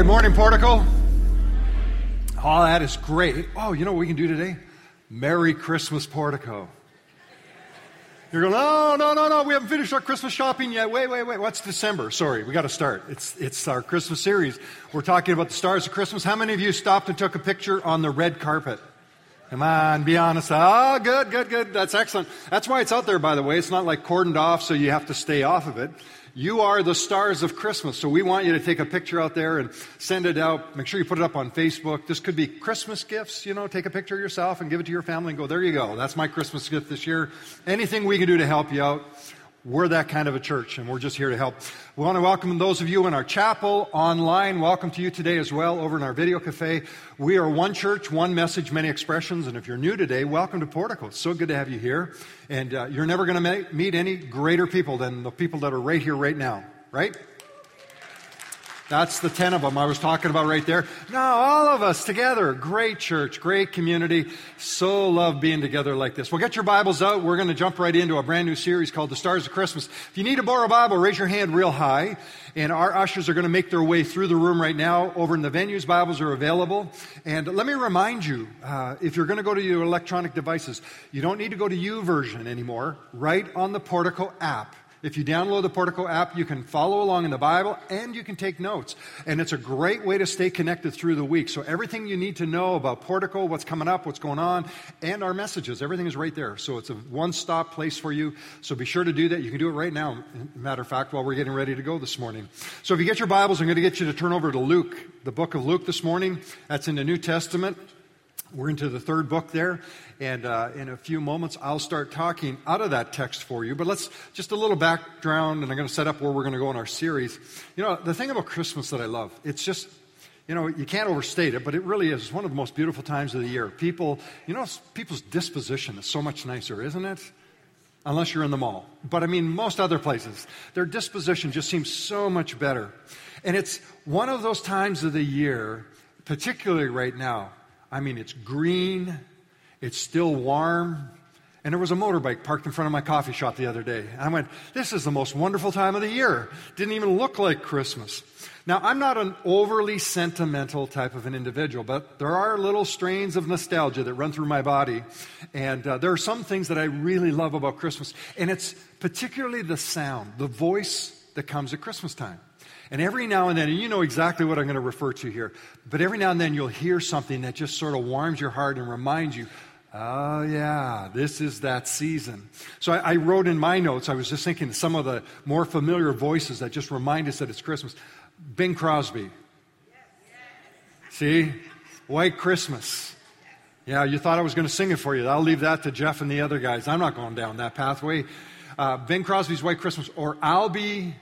good morning, Portico. Oh, that is great. Oh, you know what we can do today? Merry Christmas, Portico. You're going, no, no, no, no, we haven't finished our Christmas shopping yet. Wait, wait, wait. What's December? Sorry, we got to start. It's, it's our Christmas series. We're talking about the stars of Christmas. How many of you stopped and took a picture on the red carpet? Come on, be honest. Oh, good, good, good. That's excellent. That's why it's out there, by the way. It's not like cordoned off so you have to stay off of it. You are the stars of Christmas. So we want you to take a picture out there and send it out. Make sure you put it up on Facebook. This could be Christmas gifts. You know, take a picture of yourself and give it to your family and go, there you go. That's my Christmas gift this year. Anything we can do to help you out. We're that kind of a church, and we're just here to help. We want to welcome those of you in our chapel, online. Welcome to you today as well over in our video cafe. We are one church, one message, many expressions. And if you're new today, welcome to Portico. It's so good to have you here. And uh, you're never going to meet any greater people than the people that are right here, right now, right? That's the 10 of them I was talking about right there. Now, all of us together. Great church, great community. So love being together like this. Well, get your Bibles out. We're going to jump right into a brand new series called The Stars of Christmas. If you need to borrow a Bible, raise your hand real high. And our ushers are going to make their way through the room right now. Over in the venues, Bibles are available. And let me remind you, uh, if you're going to go to your electronic devices, you don't need to go to U YouVersion anymore. Right on the Portico app if you download the Portico app, you can follow along in the Bible and you can take notes. And it's a great way to stay connected through the week. So everything you need to know about Portico, what's coming up, what's going on, and our messages, everything is right there. So it's a one-stop place for you. So be sure to do that. You can do it right now, matter of fact, while we're getting ready to go this morning. So if you get your Bibles, I'm going to get you to turn over to Luke, the book of Luke this morning. That's in the New Testament. We're into the third book there, and uh, in a few moments I'll start talking out of that text for you. But let's just a little background, and I'm going to set up where we're going to go in our series. You know, the thing about Christmas that I love, it's just, you know, you can't overstate it, but it really is one of the most beautiful times of the year. People, you know, people's disposition is so much nicer, isn't it? Unless you're in the mall. But I mean, most other places, their disposition just seems so much better. And it's one of those times of the year, particularly right now, I mean, it's green, it's still warm. And there was a motorbike parked in front of my coffee shop the other day. And I went, This is the most wonderful time of the year. Didn't even look like Christmas. Now, I'm not an overly sentimental type of an individual, but there are little strains of nostalgia that run through my body. And uh, there are some things that I really love about Christmas. And it's particularly the sound, the voice that comes at Christmas time. And every now and then, and you know exactly what I'm going to refer to here, but every now and then you'll hear something that just sort of warms your heart and reminds you, oh, yeah, this is that season. So I, I wrote in my notes, I was just thinking some of the more familiar voices that just remind us that it's Christmas. Bing Crosby. See? White Christmas. Yeah, you thought I was going to sing it for you. I'll leave that to Jeff and the other guys. I'm not going down that pathway. Uh, Bing Crosby's White Christmas, or I'll be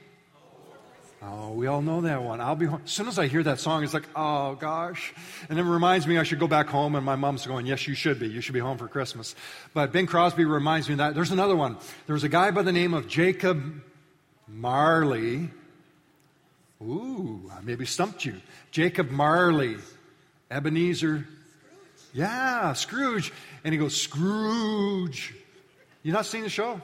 Oh, we all know that one. I'll be home. As soon as I hear that song, it's like, oh gosh. And it reminds me I should go back home, and my mom's going, yes, you should be. You should be home for Christmas. But Bing Crosby reminds me that. There's another one. There was a guy by the name of Jacob Marley. Ooh, I maybe stumped you. Jacob Marley. Ebenezer. Yeah, Scrooge. And he goes, Scrooge. You not seen the show?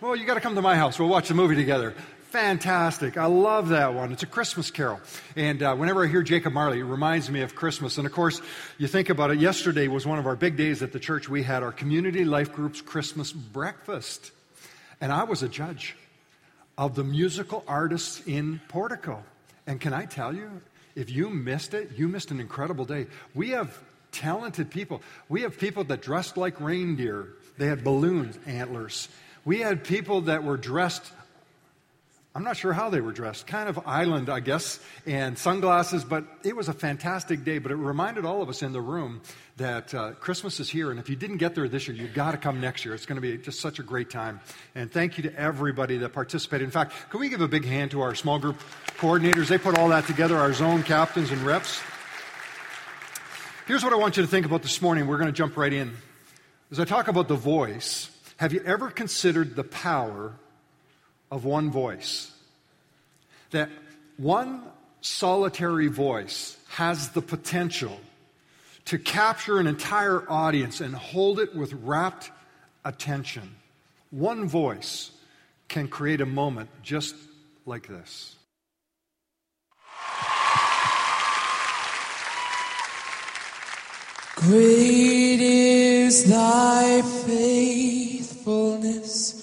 Well, you got to come to my house. We'll watch the movie together. Fantastic. I love that one. It's a Christmas carol. And uh, whenever I hear Jacob Marley, it reminds me of Christmas. And of course, you think about it, yesterday was one of our big days at the church. We had our community life group's Christmas breakfast. And I was a judge of the musical artists in Portico. And can I tell you, if you missed it, you missed an incredible day. We have talented people. We have people that dressed like reindeer, they had balloons, antlers. We had people that were dressed I'm not sure how they were dressed, kind of island, I guess, and sunglasses, but it was a fantastic day. But it reminded all of us in the room that uh, Christmas is here, and if you didn't get there this year, you've got to come next year. It's going to be just such a great time. And thank you to everybody that participated. In fact, can we give a big hand to our small group coordinators? They put all that together, our zone captains and reps. Here's what I want you to think about this morning. We're going to jump right in. As I talk about the voice, have you ever considered the power of one voice. That one solitary voice has the potential to capture an entire audience and hold it with rapt attention. One voice can create a moment just like this. Great is thy faithfulness.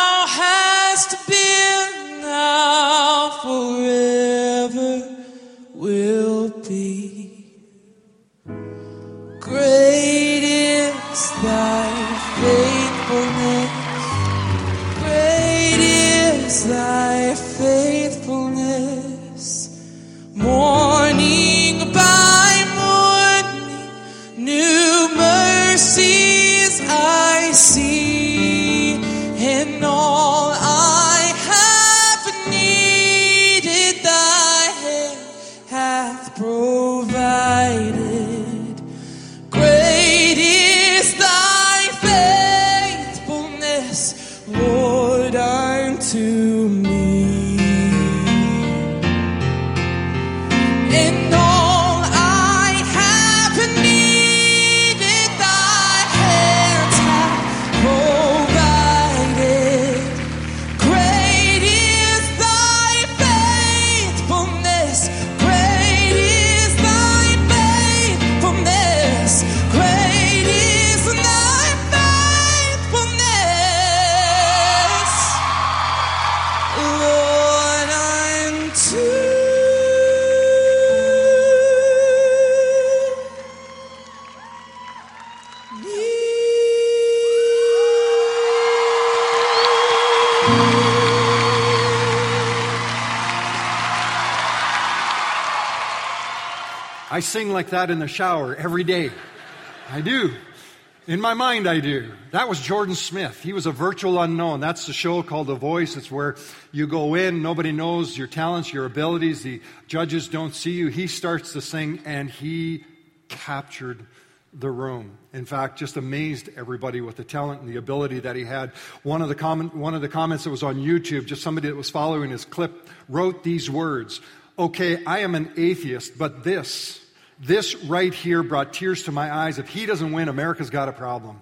forever like that in the shower every day. I do. In my mind, I do. That was Jordan Smith. He was a virtual unknown. That's the show called The Voice. It's where you go in, nobody knows your talents, your abilities, the judges don't see you. He starts to sing, and he captured the room. In fact, just amazed everybody with the talent and the ability that he had. One of the, comment, one of the comments that was on YouTube, just somebody that was following his clip, wrote these words Okay, I am an atheist, but this, this right here brought tears to my eyes. If he doesn't win, America's got a problem.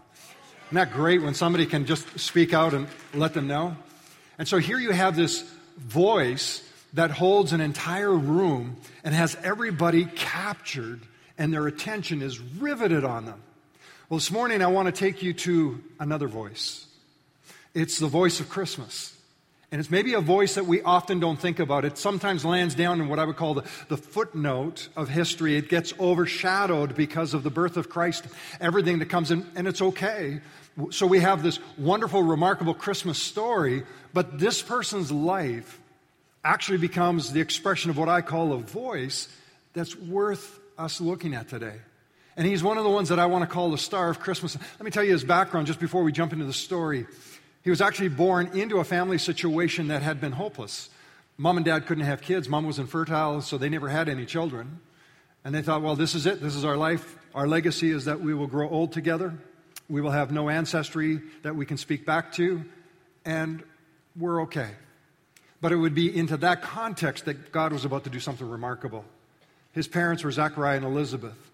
Isn't that great when somebody can just speak out and let them know? And so here you have this voice that holds an entire room and has everybody captured and their attention is riveted on them. Well, this morning I want to take you to another voice. It's the voice of Christmas. And it's maybe a voice that we often don't think about. It sometimes lands down in what I would call the, the footnote of history. It gets overshadowed because of the birth of Christ, everything that comes in, and it's okay. So we have this wonderful, remarkable Christmas story, but this person's life actually becomes the expression of what I call a voice that's worth us looking at today. And he's one of the ones that I want to call the star of Christmas. Let me tell you his background just before we jump into the story. He was actually born into a family situation that had been hopeless. Mom and dad couldn't have kids. Mom was infertile, so they never had any children. And they thought, well, this is it. This is our life. Our legacy is that we will grow old together. We will have no ancestry that we can speak back to, and we're okay. But it would be into that context that God was about to do something remarkable. His parents were Zachariah and Elizabeth.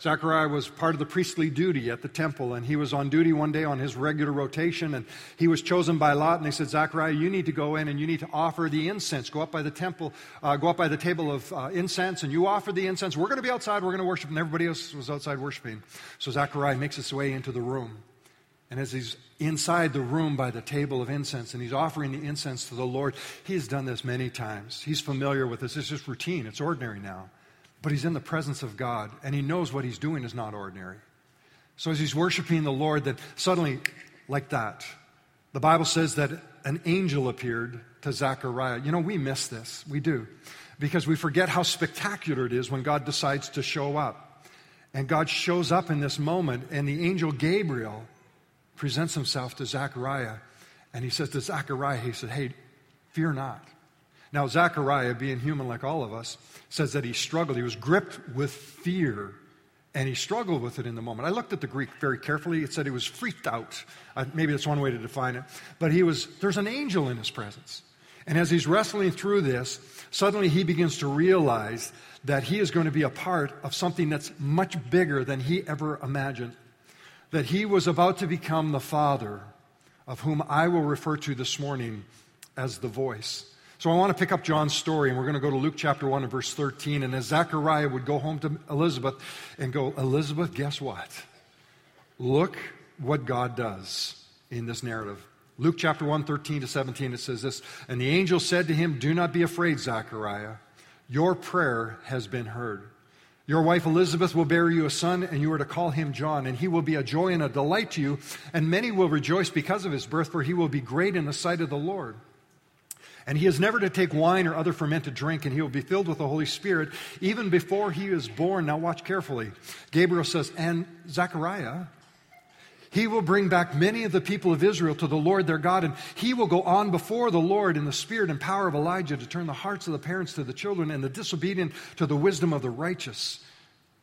Zechariah was part of the priestly duty at the temple, and he was on duty one day on his regular rotation, and he was chosen by Lot, and they said, Zechariah, you need to go in and you need to offer the incense. Go up by the temple, uh, go up by the table of uh, incense, and you offer the incense. We're going to be outside, we're going to worship, and everybody else was outside worshiping. So Zechariah makes his way into the room. And as he's inside the room by the table of incense and he's offering the incense to the Lord, he's done this many times. He's familiar with this. It's just routine, it's ordinary now. But he's in the presence of God and he knows what he's doing is not ordinary. So as he's worshiping the Lord, that suddenly, like that, the Bible says that an angel appeared to Zechariah. You know, we miss this. We do. Because we forget how spectacular it is when God decides to show up. And God shows up in this moment, and the angel Gabriel presents himself to Zechariah. And he says to Zechariah, he said, Hey, fear not. Now, Zechariah, being human like all of us, says that he struggled. He was gripped with fear And he struggled with it in the moment. I looked at the Greek very carefully. It said he was freaked out. Uh, maybe that's one way to define it. But he was, there's an angel in his presence. And as he's wrestling through this, suddenly he begins to realize that he is going to be a part of something that's much bigger than he ever imagined. That he was about to become the father of whom I will refer to this morning as the voice. So I want to pick up John's story, and we're going to go to Luke chapter 1 and verse 13. And as Zechariah would go home to Elizabeth and go, Elizabeth, guess what? Look what God does in this narrative. Luke chapter 1, 13 to 17, it says this And the angel said to him, Do not be afraid, Zechariah. Your prayer has been heard. Your wife Elizabeth will bear you a son, and you are to call him John, and he will be a joy and a delight to you, and many will rejoice because of his birth, for he will be great in the sight of the Lord. And he is never to take wine or other fermented drink, and he will be filled with the Holy Spirit even before he is born. Now, watch carefully. Gabriel says, And Zechariah, he will bring back many of the people of Israel to the Lord their God, and he will go on before the Lord in the spirit and power of Elijah to turn the hearts of the parents to the children and the disobedient to the wisdom of the righteous,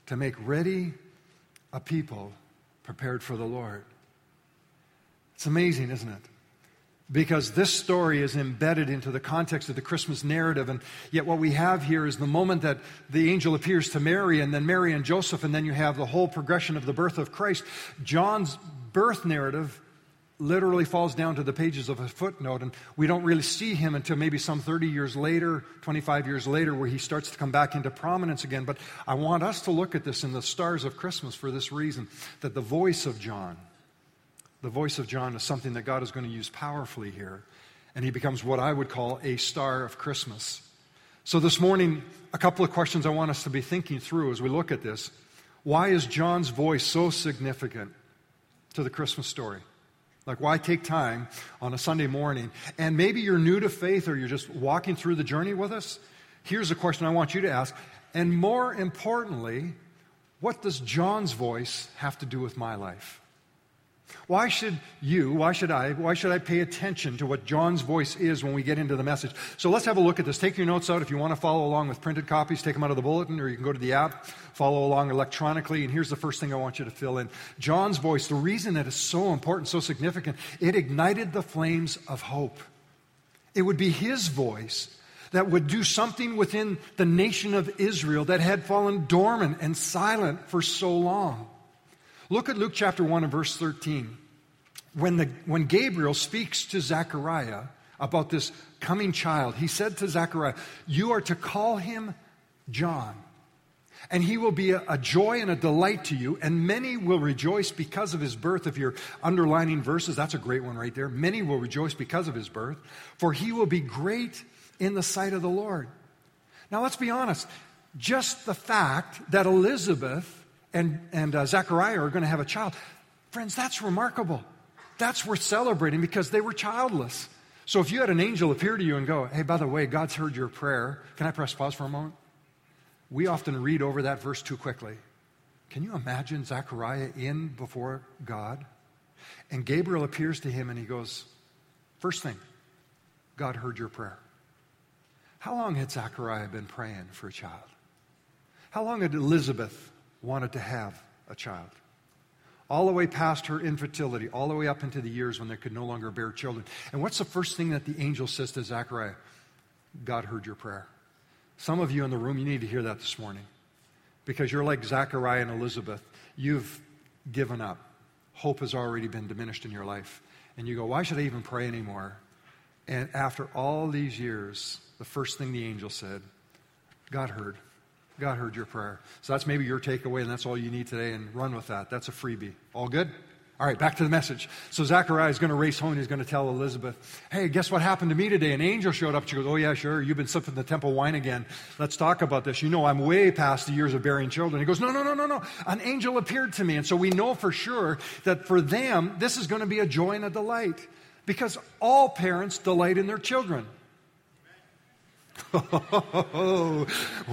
to make ready a people prepared for the Lord. It's amazing, isn't it? Because this story is embedded into the context of the Christmas narrative. And yet, what we have here is the moment that the angel appears to Mary, and then Mary and Joseph, and then you have the whole progression of the birth of Christ. John's birth narrative literally falls down to the pages of a footnote, and we don't really see him until maybe some 30 years later, 25 years later, where he starts to come back into prominence again. But I want us to look at this in the stars of Christmas for this reason that the voice of John, the voice of John is something that God is going to use powerfully here. And he becomes what I would call a star of Christmas. So, this morning, a couple of questions I want us to be thinking through as we look at this. Why is John's voice so significant to the Christmas story? Like, why take time on a Sunday morning? And maybe you're new to faith or you're just walking through the journey with us. Here's a question I want you to ask. And more importantly, what does John's voice have to do with my life? Why should you, why should I, why should I pay attention to what John's voice is when we get into the message? So let's have a look at this. Take your notes out. If you want to follow along with printed copies, take them out of the bulletin, or you can go to the app, follow along electronically. And here's the first thing I want you to fill in John's voice, the reason that is so important, so significant, it ignited the flames of hope. It would be his voice that would do something within the nation of Israel that had fallen dormant and silent for so long. Look at Luke chapter 1 and verse 13. When, the, when Gabriel speaks to Zechariah about this coming child, he said to Zechariah, You are to call him John. And he will be a, a, joy and a delight to you, and many will rejoice because of his birth. If you're underlining verses, that's a great one right there. Many will rejoice because of his birth, for he will be great in the sight of the Lord. Now, let's be honest. Just the fact that Elizabeth and, and uh, Zechariah are going to have a child. Friends, that's remarkable. That's worth celebrating because they were childless. So if you had an angel appear to you and go, hey, by the way, God's heard your prayer, can I press pause for a moment? We often read over that verse too quickly. Can you imagine Zechariah in before God? And Gabriel appears to him and he goes, First thing, God heard your prayer. How long had Zechariah been praying for a child? How long had Elizabeth wanted to have a child. All the way past her infertility, all the way up into the years when they could no longer bear children. And what's the first thing that the angel says to Zechariah? God heard your prayer. Some of you in the room, you need to hear that this morning because you're like Zechariah and Elizabeth. You've given up. Hope has already been diminished in your life. And you go, why should I even pray anymore? And after all these years, the first thing the angel said, God heard. God heard your prayer. So that's maybe your takeaway, and that's all you need today, and run with that. That's a freebie. All good? All right, back to the message. So Zachariah is going to race home. He's going to tell Elizabeth, hey, guess what happened to me today? An angel showed up. She goes, oh, yeah, sure. You've been sipping the temple wine again. Let's talk about this. You know, I'm way past the years of bearing children. He goes, no, no, no, no, no. An angel appeared to me. And so we know for sure that for them, this is going to be a joy and a delight because all parents delight in their children.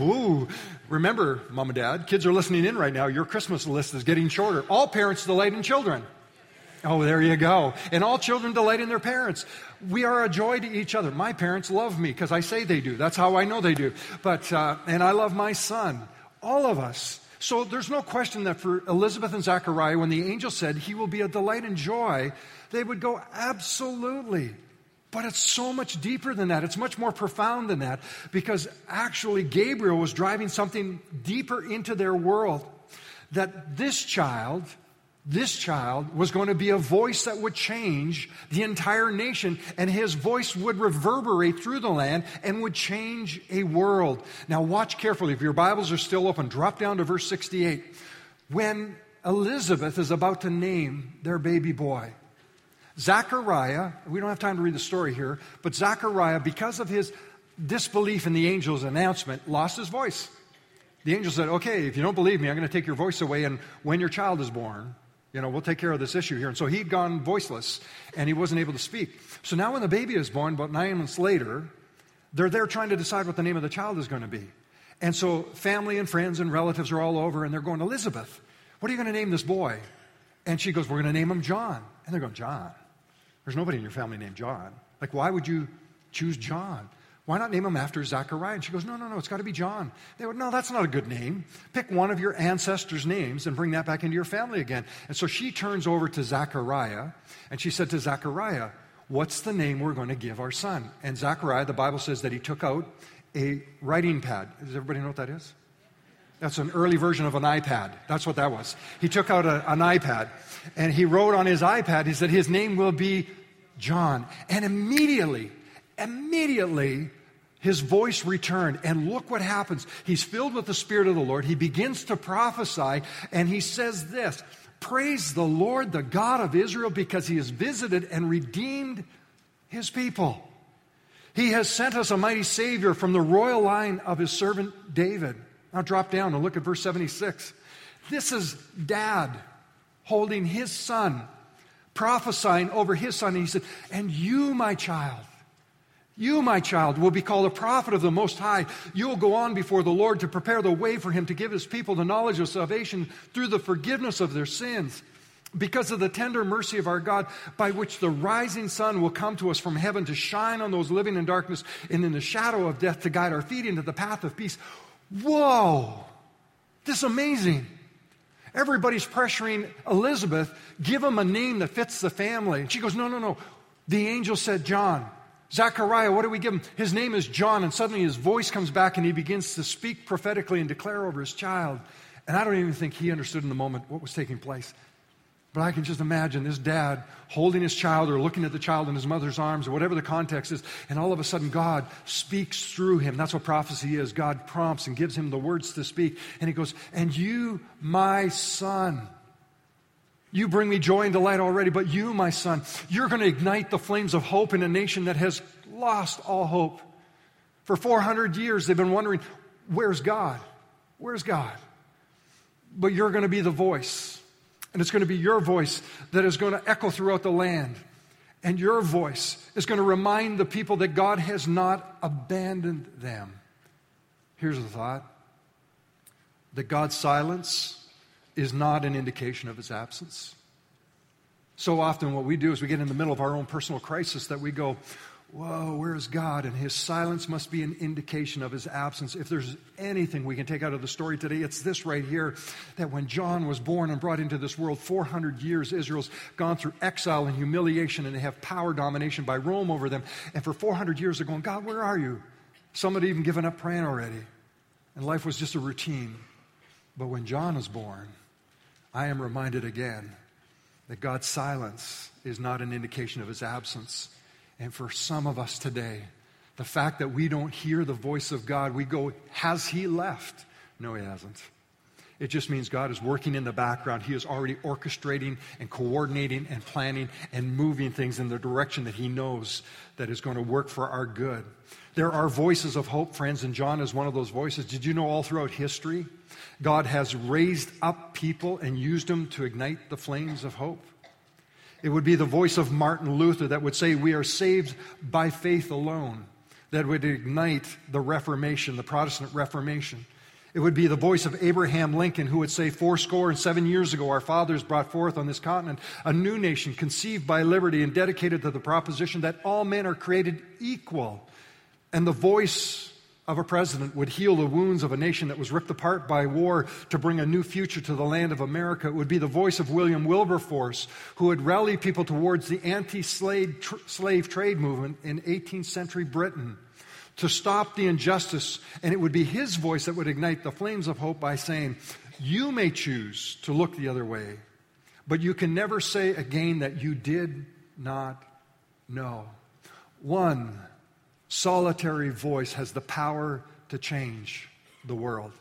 Ooh. Remember, mom and dad, kids are listening in right now. Your Christmas list is getting shorter. All parents delight in children. Oh, there you go. And all children delight in their parents. We are a joy to each other. My parents love me because I say they do. That's how I know they do. But, uh, and I love my son. All of us. So there's no question that for Elizabeth and Zachariah, when the angel said, He will be a delight and joy, they would go, Absolutely. But it's so much deeper than that. It's much more profound than that because actually Gabriel was driving something deeper into their world. That this child, this child was going to be a voice that would change the entire nation, and his voice would reverberate through the land and would change a world. Now, watch carefully. If your Bibles are still open, drop down to verse 68. When Elizabeth is about to name their baby boy, Zechariah, we don't have time to read the story here, but Zechariah, because of his disbelief in the angel's announcement, lost his voice. The angel said, Okay, if you don't believe me, I'm going to take your voice away, and when your child is born, you know, we'll take care of this issue here. And so he'd gone voiceless, and he wasn't able to speak. So now, when the baby is born, about nine months later, they're there trying to decide what the name of the child is going to be. And so family and friends and relatives are all over, and they're going, Elizabeth, what are you going to name this boy? And she goes, We're going to name him John. And they're going, John? There's nobody in your family named John. Like, why would you choose John? Why not name him after Zachariah? And she goes, No, no, no, it's got to be John. They went, No, that's not a good name. Pick one of your ancestors' names and bring that back into your family again. And so she turns over to Zachariah and she said to Zachariah, What's the name we're going to give our son? And Zachariah, the Bible says that he took out a writing pad. Does everybody know what that is? That's an early version of an iPad. That's what that was. He took out a, an iPad and he wrote on his iPad, he said, His name will be John. And immediately, immediately, his voice returned. And look what happens. He's filled with the Spirit of the Lord. He begins to prophesy, and he says this Praise the Lord, the God of Israel, because he has visited and redeemed his people. He has sent us a mighty Savior from the royal line of his servant David. Now drop down and look at verse 76. This is dad holding his son, prophesying over his son. And he said, And you, my child, you, my child, will be called a prophet of the Most High. You will go on before the Lord to prepare the way for him to give his people the knowledge of salvation through the forgiveness of their sins. Because of the tender mercy of our God, by which the rising sun will come to us from heaven to shine on those living in darkness and in the shadow of death to guide our feet into the path of peace. Whoa! This is amazing. Everybody's pressuring Elizabeth, give him a name that fits the family. And she goes, No, no, no. The angel said, John. Zechariah, what do we give him? His name is John. And suddenly his voice comes back and he begins to speak prophetically and declare over his child. And I don't even think he understood in the moment what was taking place. But I can just imagine this dad holding his child or looking at the child in his mother's arms or whatever the context is, and all of a sudden God speaks through him. That's what prophecy is. God prompts and gives him the words to speak. And he goes, And you, my son, you bring me joy and delight already, but you, my son, you're going to ignite the flames of hope in a nation that has lost all hope. For 400 years, they've been wondering, Where's God? Where's God? But you're going to be the voice and it's going to be your voice that is going to echo throughout the land. And your voice is going to remind the people that God has not abandoned them. Here's the thought that God's silence is not an indication of his absence. So often, what we do is we get in the middle of our own personal crisis that we go, Whoa, where is God? And his silence must be an indication of his absence. If there's anything we can take out of the story today, it's this right here that when John was born and brought into this world, 400 years, Israel's gone through exile and humiliation, and they have power domination by Rome over them. And for 400 years, they're going, God, where are you? Some had even given up praying already. And life was just a routine. But when John was born, I am reminded again that God's silence is not an indication of his absence. And for some of us today, the fact that we don't hear the voice of God, we go, Has He left? No, He hasn't. It just means God is working in the background. He is already orchestrating and coordinating and planning and moving things in the direction that He knows that is going to work for our good. There are voices of hope, friends, and John is one of those voices. Did you know all throughout history, God has raised up people and used them to ignite the flames of hope? It would be the voice of Martin Luther that would say, We are saved by faith alone, that would ignite the Reformation, the Protestant Reformation. It would be the voice of Abraham Lincoln who would say, Four score and seven years ago, our fathers brought forth on this continent a new nation conceived by liberty and dedicated to the proposition that all men are created equal. And the voice of a president would heal the wounds of a nation that was ripped apart by war to bring a new future to the land of America. It would be the voice of William Wilberforce, who would rally people towards the anti slave trade movement in 18th century Britain to stop the injustice. And it would be his voice that would ignite the flames of hope by saying, You may choose to look the other way, but you can never say again that you did not know. One solitary voice has the power to change the world.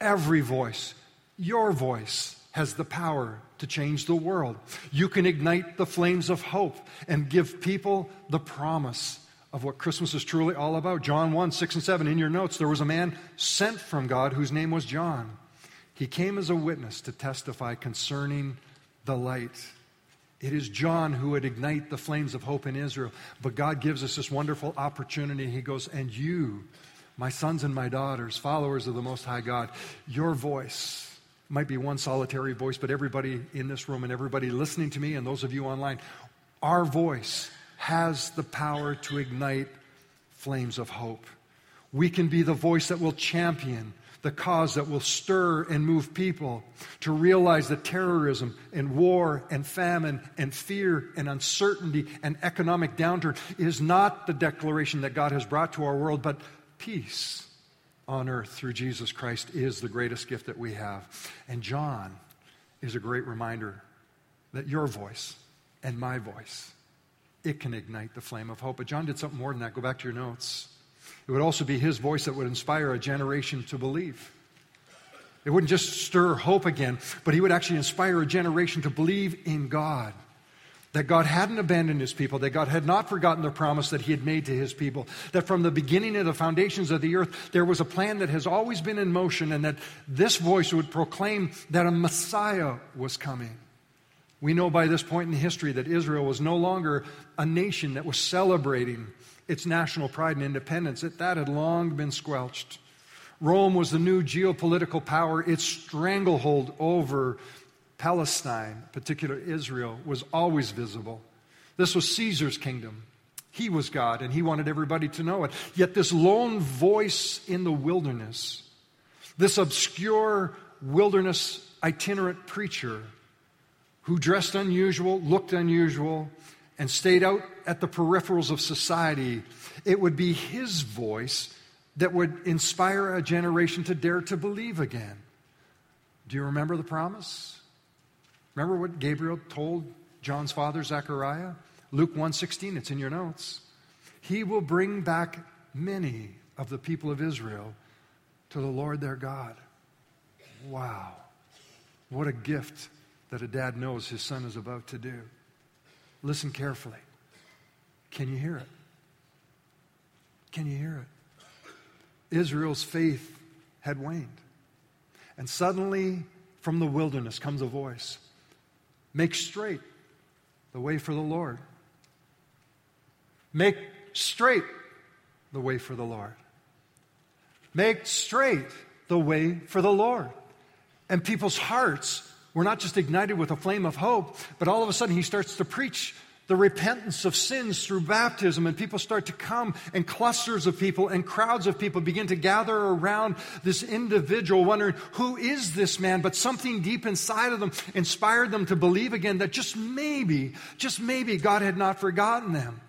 Every voice, your voice, has the power to change the world. You can ignite the flames of hope and give people the promise of what Christmas is truly all about. John 1 6 and 7. In your notes, there was a man sent from God whose name was John. He came as a witness to testify concerning the light it is John who would ignite the flames of hope in Israel. But God gives us this wonderful opportunity. He goes, And you, my sons and my daughters, followers of the Most High God, your voice might be one solitary voice, but everybody in this room and everybody listening to me and those of you online, our voice has the power to ignite flames of hope. We can be the voice that will champion the cause that will stir and move people to realize that terrorism and war and famine and fear and uncertainty and economic downturn is not the declaration that God has brought to our world, but peace on earth through Jesus Christ is the greatest gift that we have. And John is a great reminder that your voice and my voice it can ignite the flame of hope. But John did something more than that. Go back to your notes. It would also be his voice that would inspire a generation to believe. It wouldn't just stir hope again, but he would actually inspire a generation to believe in God. That God hadn't abandoned his people, that God had not forgotten the promise that he had made to his people, that from the beginning of the foundations of the earth, there was a plan that has always been in motion, and that this voice would proclaim that a Messiah was coming. We know by this point in history that Israel was no longer a nation that was celebrating its national pride and independence, that, that had long been squelched. Rome was the new geopolitical power. Its stranglehold over Palestine, particular Israel, was always visible. This was Caesar's kingdom. He was God, and he wanted everybody to know it. Yet, this lone voice in the wilderness, this obscure wilderness itinerant preacher who dressed unusual, looked unusual, and stayed out at the peripherals of society, it would be his voice that would inspire a generation to dare to believe again. Do you remember the promise? Remember what Gabriel told John's father Zechariah? Luke 1:16, it's in your notes. He will bring back many of the people of Israel to the Lord their God. Wow. What a gift that a dad knows his son is about to do. Listen carefully. Can you hear it? Can you hear it? Israel's faith had waned. And suddenly, from the wilderness comes a voice Make straight the way for the Lord. Make straight the way for the Lord. Make straight the way for the Lord. And people's hearts were not just ignited with a flame of hope, but all of a sudden he starts to preach the repentance of sins through baptism, and people start to come, and clusters of people and crowds of people begin to gather around this individual, wondering, who is this man? But something deep inside of them inspired them to believe again that just maybe, just maybe God had not forgotten them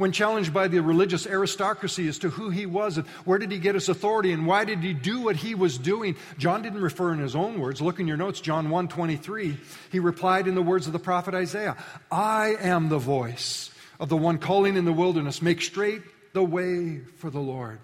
when challenged by the religious aristocracy as to who he was and where did he get his authority and why did he do what he was doing, John didn't refer in his own words. Look in your notes, John 1 23. He replied in the words of the prophet Isaiah I am the voice of the one calling in the wilderness, make straight the way for the Lord.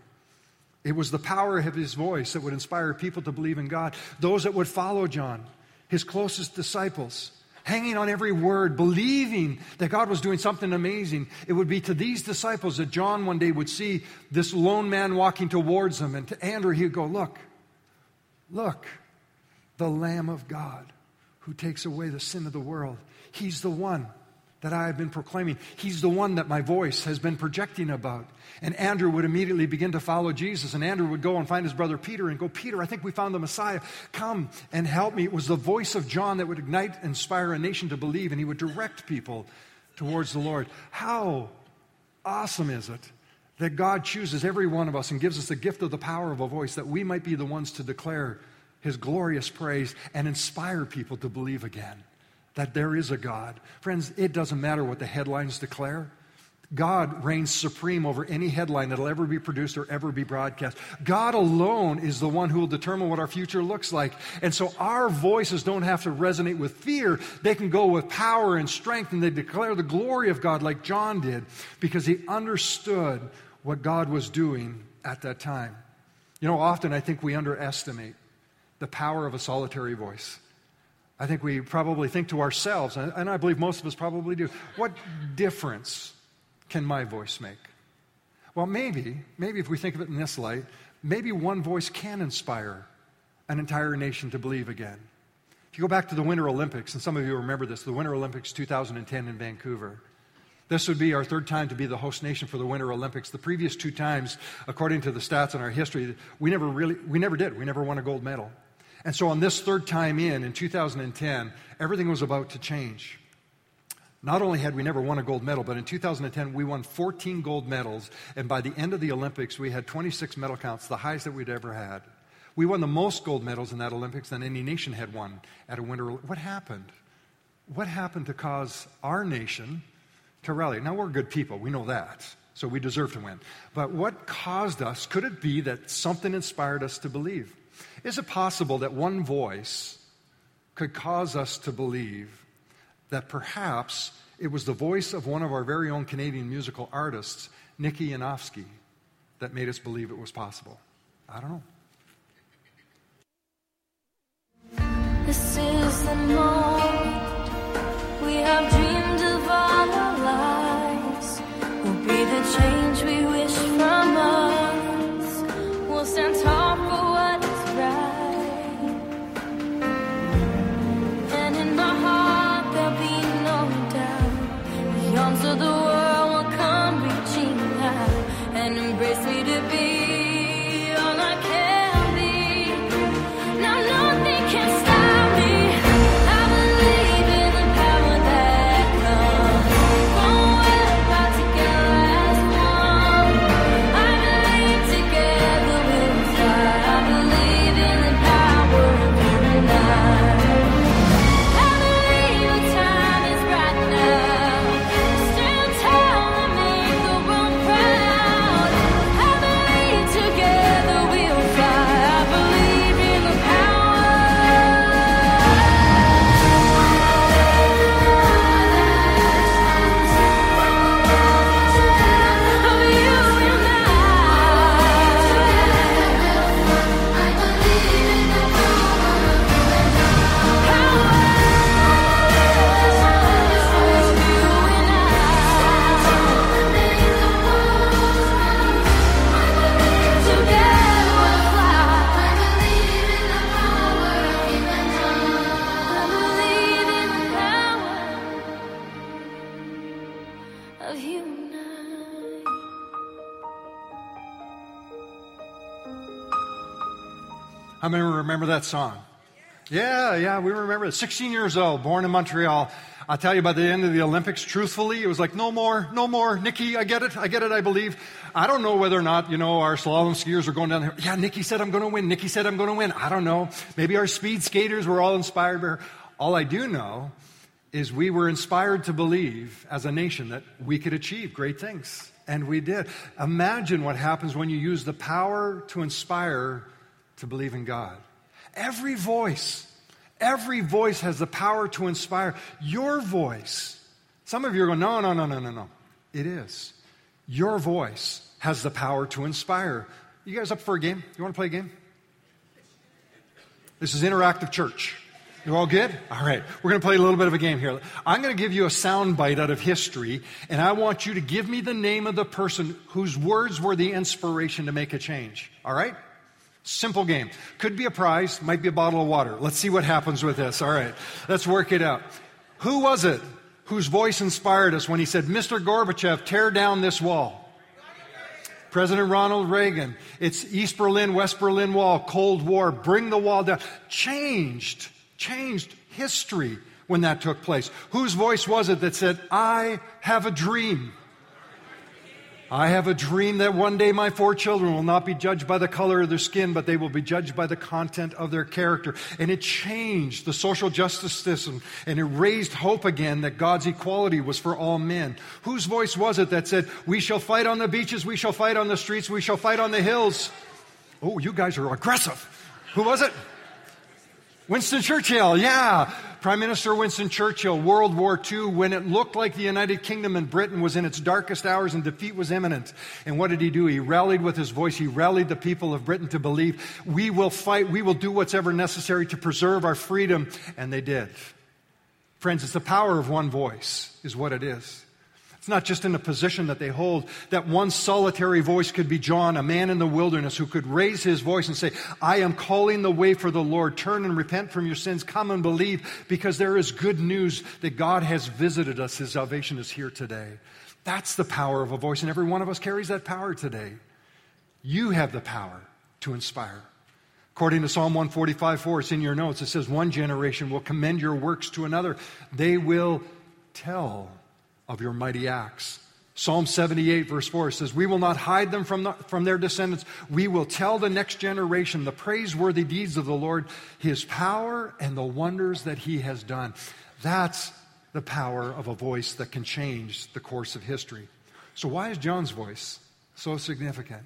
It was the power of his voice that would inspire people to believe in God, those that would follow John, his closest disciples hanging on every word, believing that God was doing something amazing. It would be to these disciples that John one day would see this lone man walking towards them. And to Andrew, he would go, Look, look, the Lamb of God who takes away the sin of the world. He's the one that I have been proclaiming. He's the one that my voice has been projecting about. And Andrew would immediately begin to follow Jesus. And Andrew would go and find his brother Peter and go, Peter, I think we found the Messiah. Come and help me. It was the voice of John that would ignite, inspire a nation to believe, and he would direct people towards the Lord. How awesome is it that God chooses every one of us and gives us the gift of the power of a voice that we might be the ones to declare his glorious praise and inspire people to believe again that there is a God. Friends, it doesn't matter what the headlines declare. God reigns supreme over any headline that'll ever be produced or ever be broadcast. God alone is the one who will determine what our future looks like. And so our voices don't have to resonate with fear. They can go with power and strength and they declare the glory of God like John did because he understood what God was doing at that time. You know, often I think we underestimate the power of a solitary voice. I think we probably think to ourselves, and I believe most of us probably do, what difference can my voice make? Well, maybe, maybe if we think of it in this light, maybe one voice can inspire an entire nation to believe again. If you go back to the Winter Olympics, and some of you remember this, the Winter Olympics 2010 in Vancouver. This would be our third time to be the host nation for the Winter Olympics. The previous two times, according to the stats in our history, we never really, we never did. We never won a gold medal. And so on this third time in, in 2010, everything was about to change. Not only had we never won a gold medal, but in 2010 we won 14 gold medals, and by the end of the Olympics we had 26 medal counts, the highest that we'd ever had. We won the most gold medals in that Olympics than any nation had won at a winter. What happened? What happened to cause our nation to rally? Now we're good people, we know that, so we deserve to win. But what caused us? Could it be that something inspired us to believe? Is it possible that one voice could cause us to believe that perhaps it was the voice of one of our very own Canadian musical artists, Nikki Yanofsky, that made us believe it was possible. I don't know. This is the moment we have dreamed of all our lives. Will be the change we wish from us. We'll stand tall remember that song? Yeah, yeah, we remember it. 16 years old, born in Montreal. I'll tell you, by the end of the Olympics, truthfully, it was like, no more, no more. Nikki, I get it, I get it, I believe. I don't know whether or not, you know, our slalom skiers are going down there. Yeah, Nikki said I'm going to win. Nikki said I'm going to win. I don't know. Maybe our speed skaters were all inspired by her. All I do know is we were inspired to believe as a nation that we could achieve great things. And we did. Imagine what happens when you use the power to inspire to believe in God. Every voice, every voice has the power to inspire. Your voice, some of you are going, no, no, no, no, no, no. It is. Your voice has the power to inspire. You guys up for a game? You want to play a game? This is interactive church. You all good? All right. We're going to play a little bit of a game here. I'm going to give you a sound bite out of history, and I want you to give me the name of the person whose words were the inspiration to make a change. All right? Simple game. Could be a prize, might be a bottle of water. Let's see what happens with this. All right. Let's work it out. Who was it whose voice inspired us when he said, Mr. Gorbachev, tear down this wall? President Ronald Reagan. It's East Berlin, West Berlin Wall, Cold War, bring the wall down. Changed, changed history when that took place. Whose voice was it that said, I have a dream? I have a dream that one day my four children will not be judged by the color of their skin, but they will be judged by the content of their character. And it changed the social justice system and it raised hope again that God's equality was for all men. Whose voice was it that said, We shall fight on the beaches, we shall fight on the streets, we shall fight on the hills? Oh, you guys are aggressive. Who was it? Winston Churchill, yeah. Prime Minister Winston Churchill, World War II, when it looked like the United Kingdom and Britain was in its darkest hours and defeat was imminent. And what did he do? He rallied with his voice. He rallied the people of Britain to believe, we will fight, we will do what's ever necessary to preserve our freedom. And they did. Friends, it's the power of one voice, is what it is. It's not just in a position that they hold. That one solitary voice could be John, a man in the wilderness who could raise his voice and say, I am calling the way for the Lord. Turn and repent from your sins. Come and believe because there is good news that God has visited us. His salvation is here today. That's the power of a voice, and every one of us carries that power today. You have the power to inspire. According to Psalm 145 4, it's in your notes. It says, One generation will commend your works to another. They will tell of your mighty acts. Psalm 78, verse 4 says, We will not hide them from, the, from their descendants. We will tell the next generation the praiseworthy deeds of the Lord, his power, and the wonders that he has done. That's the power of a voice that can change the course of history. So, why is John's voice so significant?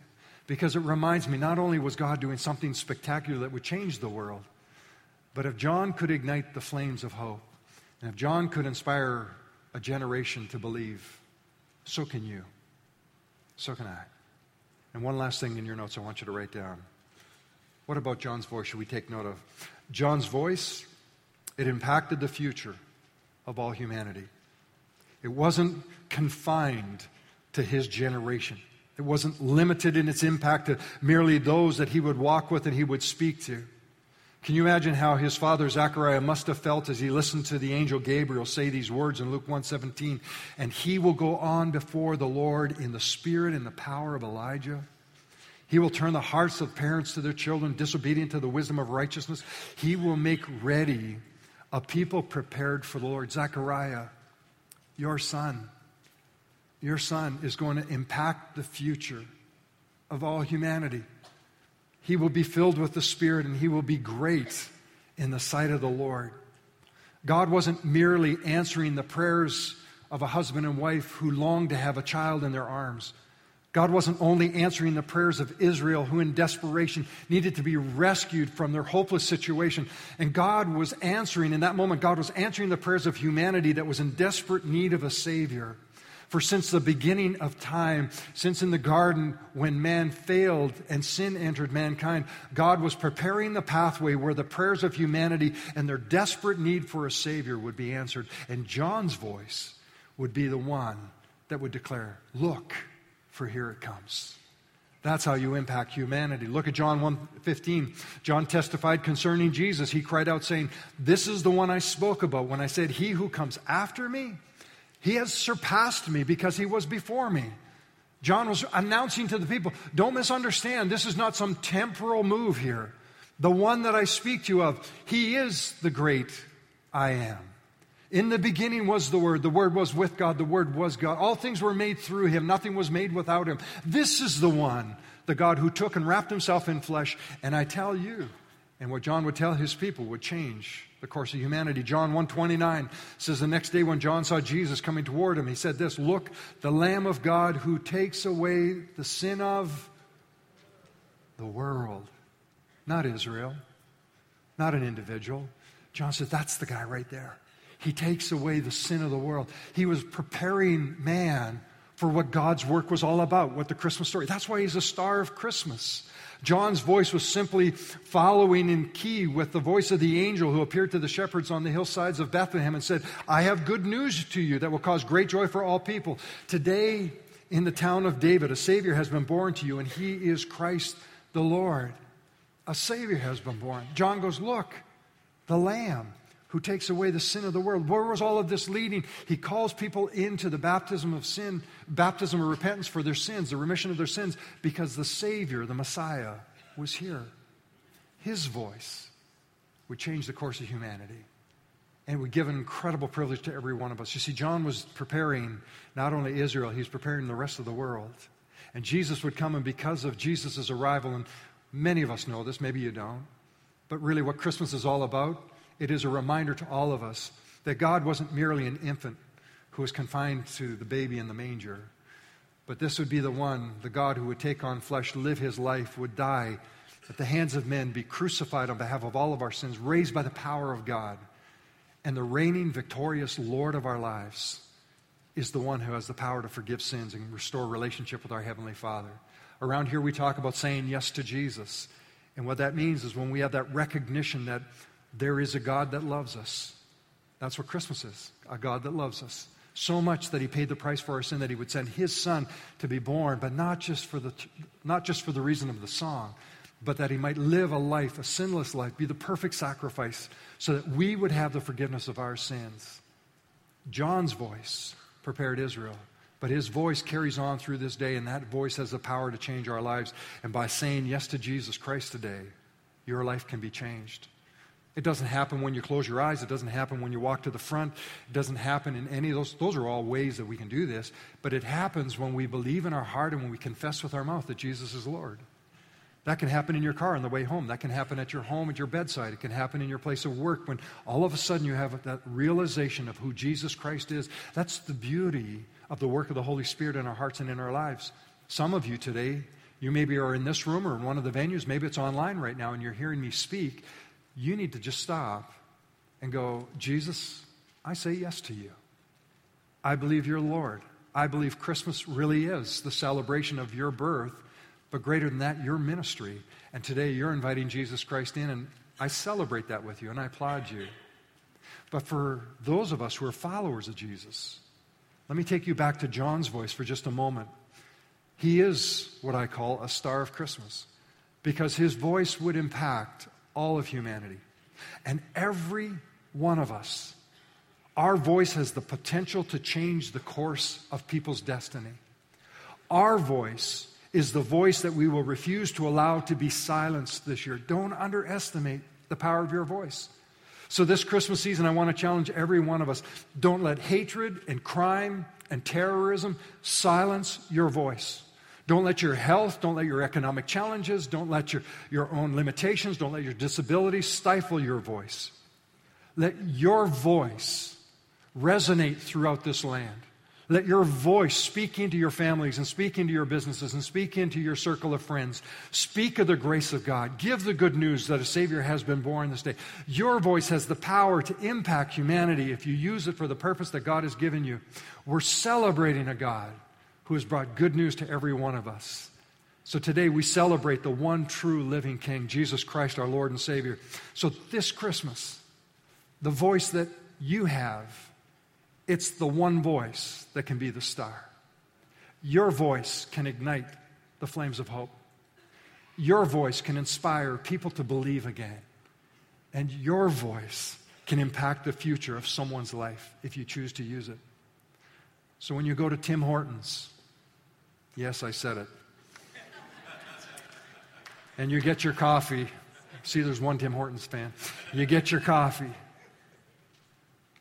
Because it reminds me not only was God doing something spectacular that would change the world, but if John could ignite the flames of hope, and if John could inspire a generation to believe, so can you. So can I. And one last thing in your notes I want you to write down. What about John's voice should we take note of? John's voice, it impacted the future of all humanity. It wasn't confined to his generation. It wasn't limited in its impact to merely those that he would walk with and he would speak to. Can you imagine how his father Zechariah must have felt as he listened to the angel Gabriel say these words in Luke 1:17, and he will go on before the Lord in the spirit and the power of Elijah. He will turn the hearts of parents to their children, disobedient to the wisdom of righteousness. He will make ready a people prepared for the Lord. Zechariah, your son, your son is going to impact the future of all humanity. He will be filled with the Spirit and he will be great in the sight of the Lord. God wasn't merely answering the prayers of a husband and wife who longed to have a child in their arms. God wasn't only answering the prayers of Israel who, in desperation, needed to be rescued from their hopeless situation. And God was answering, in that moment, God was answering the prayers of humanity that was in desperate need of a Savior. For since the beginning of time, since in the garden when man failed and sin entered mankind, God was preparing the pathway where the prayers of humanity and their desperate need for a Savior would be answered. And John's voice would be the one that would declare, Look, for here it comes. That's how you impact humanity. Look at John 1:15. John testified concerning Jesus. He cried out saying, "This is the one I spoke about when I said, he who comes after me he has surpassed me because he was before me. John was announcing to the people, don't misunderstand, this is not some temporal move here. The one that I speak to you of, he is the great I am. In the beginning was the Word. The Word was with God. The Word was God. All things were made through Him. Nothing was made without Him. This is the one, the God who took and wrapped Himself in flesh. And I tell you, and what John would tell his people would change the course of humanity. John 129 says the next day when John saw Jesus coming toward him, he said this, "Look, the lamb of God who takes away the sin of the world." Not Israel, not an individual. John says that's the guy right there. He takes away the sin of the world. He was preparing man for what God's work was all about, what the Christmas story. That's why he's a star of Christmas. John's voice was simply following in key with the voice of the angel who appeared to the shepherds on the hillsides of Bethlehem and said, I have good news to you that will cause great joy for all people. Today, in the town of David, a Savior has been born to you, and he is Christ the Lord. A Savior has been born. John goes, Look, the Lamb who takes away the sin of the world. Where was all of this leading? He calls people into the baptism of sin, baptism of repentance for their sins, the remission of their sins, because the Savior, the Messiah, was here. His voice would change the course of humanity. And would give an incredible privilege to every one of us. You see, John was preparing not only Israel, he was preparing the rest of the world. And Jesus would come, and because of Jesus' arrival, and many of us know this, maybe you don't, but really what Christmas is all about, it is a reminder to all of us that God wasn't merely an infant who was confined to the baby in the manger, but this would be the one, the God who would take on flesh, live his life, would die at the hands of men, be crucified on behalf of all of our sins, raised by the power of God. And the reigning, victorious Lord of our lives is the one who has the power to forgive sins and restore relationship with our Heavenly Father. Around here, we talk about saying yes to Jesus. And what that means is when we have that recognition that there is a God that loves us. That's what Christmas is a God that loves us. So much that he paid the price for our sin that he would send his son to be born, but not just for the, not just for the reason of the song, but that he might live a life, a sinless life, be the perfect sacrifice, so that we would have the forgiveness of our sins. John's voice prepared Israel, but his voice carries on through this day, and that voice has the power to change our lives. And by saying yes to Jesus Christ today, your life can be changed. It doesn't happen when you close your eyes. It doesn't happen when you walk to the front. It doesn't happen in any of those. Those are all ways that we can do this. But it happens when we believe in our heart and when we confess with our mouth that Jesus is Lord. That can happen in your car on the way home. That can happen at your home, at your bedside. It can happen in your place of work when all of a sudden you have that realization of who Jesus Christ is. That's the beauty of the work of the Holy Spirit in our hearts and in our lives. Some of you today, you maybe are in this room or in one of the venues, maybe it's online right now, and you're hearing me speak. You need to just stop and go, Jesus, I say yes to you. I believe you're Lord. I believe Christmas really is the celebration of your birth but greater than that, your ministry. And today you're inviting Jesus Christ in, and I celebrate that with you and I applaud you. But for those of us who are followers of Jesus, let me take you back to John's voice for just a moment. He is what I call a star of Christmas because his voice would impact all of humanity. And every one of us, our voice has the potential to change the course of people's destiny. Our voice is the voice that we will refuse to allow to be silenced this year. Don't underestimate the power of your voice. So, this Christmas season, I want to challenge every one of us don't let hatred and crime and terrorism silence your voice. Don't let your health, don't let your economic challenges, don't let your, your own limitations, don't let your disabilities stifle your voice. Let your voice resonate throughout this land. Let your voice speak into your families and speak into your businesses and speak into your circle of friends. Speak of the grace of God. Give the good news that a Savior has been born this day. Your voice has the power to impact humanity if you use it for the purpose that God has given you. We're celebrating a God who has brought good news to every one of us. So today we celebrate the one true living King, Jesus Christ, our Lord and Savior. So this Christmas, the voice that you have, it's the one voice that can be the star. Your voice can ignite the flames of hope. Your voice can inspire people to believe again. And your voice can impact the future of someone's life if you choose to use it. So when you go to Tim Hortons, yes, I said it, and you get your coffee, see, there's one Tim Hortons fan. You get your coffee.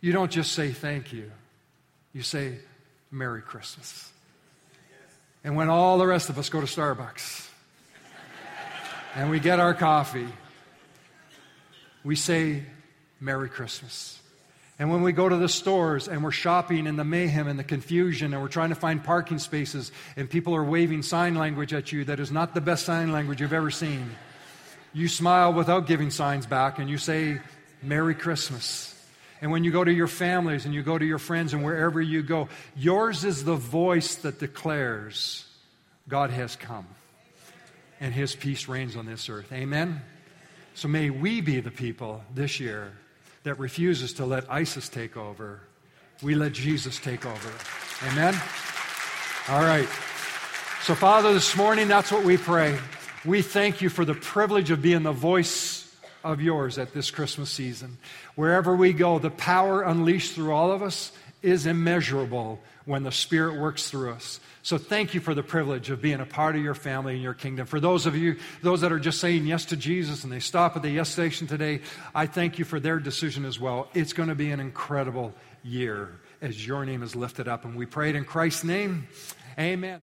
You don't just say thank you, you say Merry Christmas. And when all the rest of us go to Starbucks and we get our coffee, we say Merry Christmas. And when we go to the stores and we're shopping in the mayhem and the confusion and we're trying to find parking spaces and people are waving sign language at you that is not the best sign language you've ever seen, you smile without giving signs back and you say, Merry Christmas. And when you go to your families and you go to your friends and wherever you go, yours is the voice that declares God has come and his peace reigns on this earth. Amen? So may we be the people this year that refuses to let ISIS take over. We let Jesus take over. Amen? All right. So, Father, this morning, that's what we pray. We thank you for the privilege of being the voice of yours at this Christmas season. Wherever we go, the power unleashed through all of us is immeasurable when the Spirit works through us. So thank you for the privilege of being a part of your family and your kingdom. For those of you, those that are just saying yes to Jesus and they stop at the yes station today, I thank you for their decision as well. It's going to be an incredible year as your name is lifted up. And we pray it in Christ's name. Amen.